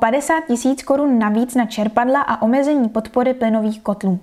50 tisíc korun navíc na čerpadla a omezení podpory plynových kotlů.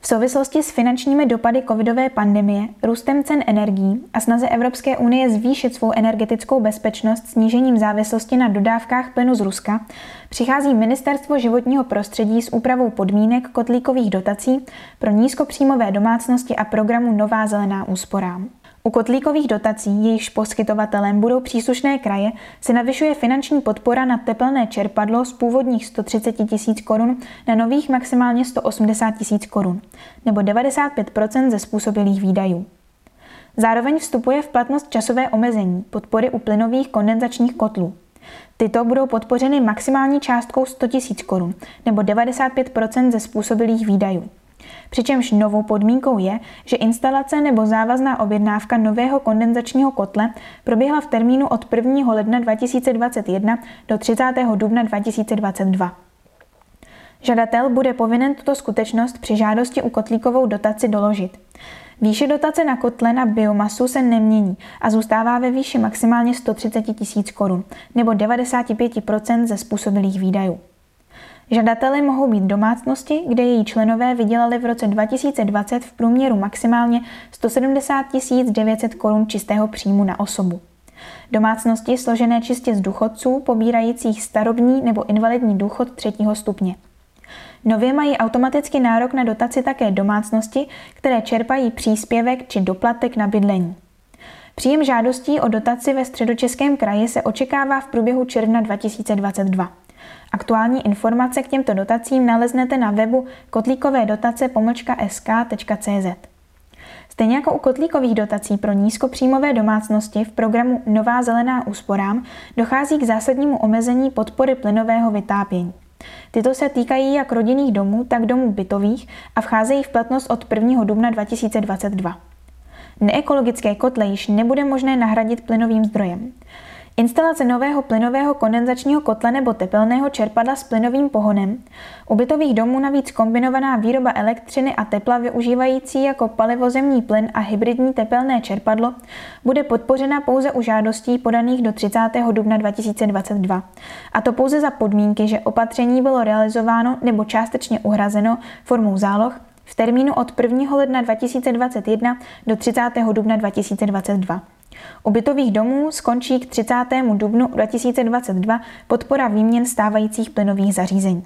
V souvislosti s finančními dopady covidové pandemie, růstem cen energií a snaze Evropské unie zvýšit svou energetickou bezpečnost snížením závislosti na dodávkách plynu z Ruska, přichází Ministerstvo životního prostředí s úpravou podmínek kotlíkových dotací pro nízkopříjmové domácnosti a programu Nová zelená úsporám. U kotlíkových dotací, jejichž poskytovatelem budou příslušné kraje, se navyšuje finanční podpora na tepelné čerpadlo z původních 130 tisíc korun na nových maximálně 180 tisíc korun, nebo 95 ze způsobilých výdajů. Zároveň vstupuje v platnost časové omezení podpory u plynových kondenzačních kotlů. Tyto budou podpořeny maximální částkou 100 tisíc korun, nebo 95% ze způsobilých výdajů. Přičemž novou podmínkou je, že instalace nebo závazná objednávka nového kondenzačního kotle proběhla v termínu od 1. ledna 2021 do 30. dubna 2022. Žadatel bude povinen tuto skutečnost při žádosti u kotlíkovou dotaci doložit. Výše dotace na kotle na biomasu se nemění a zůstává ve výši maximálně 130 tisíc korun nebo 95% ze způsobilých výdajů. Žadateli mohou být domácnosti, kde její členové vydělali v roce 2020 v průměru maximálně 170 900 korun čistého příjmu na osobu. Domácnosti složené čistě z důchodců, pobírajících starobní nebo invalidní důchod třetího stupně. Nově mají automaticky nárok na dotaci také domácnosti, které čerpají příspěvek či doplatek na bydlení. Příjem žádostí o dotaci ve středočeském kraji se očekává v průběhu června 2022. Aktuální informace k těmto dotacím naleznete na webu kotlíkové dotace. Stejně jako u kotlíkových dotací pro nízkopříjmové domácnosti v programu Nová zelená úsporám dochází k zásadnímu omezení podpory plynového vytápění. Tyto se týkají jak rodinných domů, tak domů bytových a vcházejí v platnost od 1. dubna 2022. Neekologické kotle již nebude možné nahradit plynovým zdrojem. Instalace nového plynového kondenzačního kotle nebo tepelného čerpadla s plynovým pohonem, u bytových domů navíc kombinovaná výroba elektřiny a tepla využívající jako palivozemní plyn a hybridní tepelné čerpadlo bude podpořena pouze u žádostí podaných do 30. dubna 2022. A to pouze za podmínky, že opatření bylo realizováno nebo částečně uhrazeno formou záloh v termínu od 1. ledna 2021 do 30. dubna 2022. U bytových domů skončí k 30. dubnu 2022 podpora výměn stávajících plynových zařízení.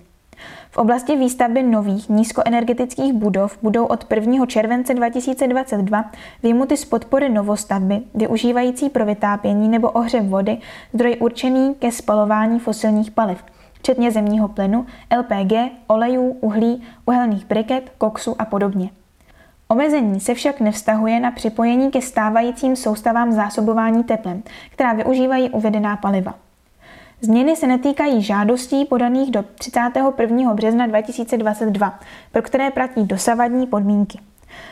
V oblasti výstavby nových nízkoenergetických budov budou od 1. července 2022 vyjmuty z podpory novostavby, využívající pro vytápění nebo ohřev vody zdroj určený ke spalování fosilních paliv, včetně zemního plynu, LPG, olejů, uhlí, uhelných briket, koksu a podobně. Omezení se však nevztahuje na připojení ke stávajícím soustavám zásobování teplem, která využívají uvedená paliva. Změny se netýkají žádostí podaných do 31. března 2022, pro které platí dosavadní podmínky.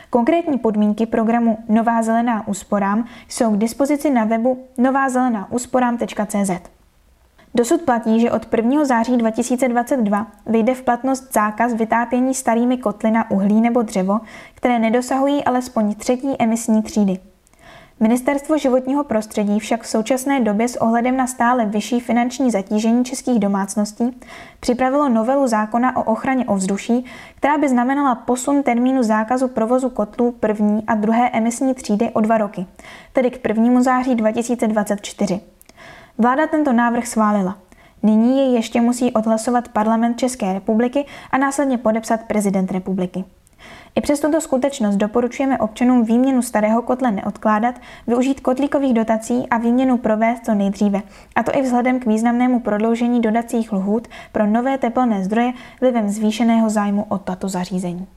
Konkrétní podmínky programu Nová zelená úsporám jsou k dispozici na webu novázelenáúsporám.cz. Dosud platí, že od 1. září 2022 vyjde v platnost zákaz vytápění starými kotly na uhlí nebo dřevo, které nedosahují alespoň třetí emisní třídy. Ministerstvo životního prostředí však v současné době s ohledem na stále vyšší finanční zatížení českých domácností připravilo novelu zákona o ochraně ovzduší, která by znamenala posun termínu zákazu provozu kotlů první a druhé emisní třídy o dva roky, tedy k 1. září 2024. Vláda tento návrh schválila. Nyní jej ještě musí odhlasovat parlament České republiky a následně podepsat prezident republiky. I přes tuto skutečnost doporučujeme občanům výměnu starého kotle neodkládat, využít kotlíkových dotací a výměnu provést co nejdříve, a to i vzhledem k významnému prodloužení dodacích lhůt pro nové teplné zdroje vlivem zvýšeného zájmu o tato zařízení.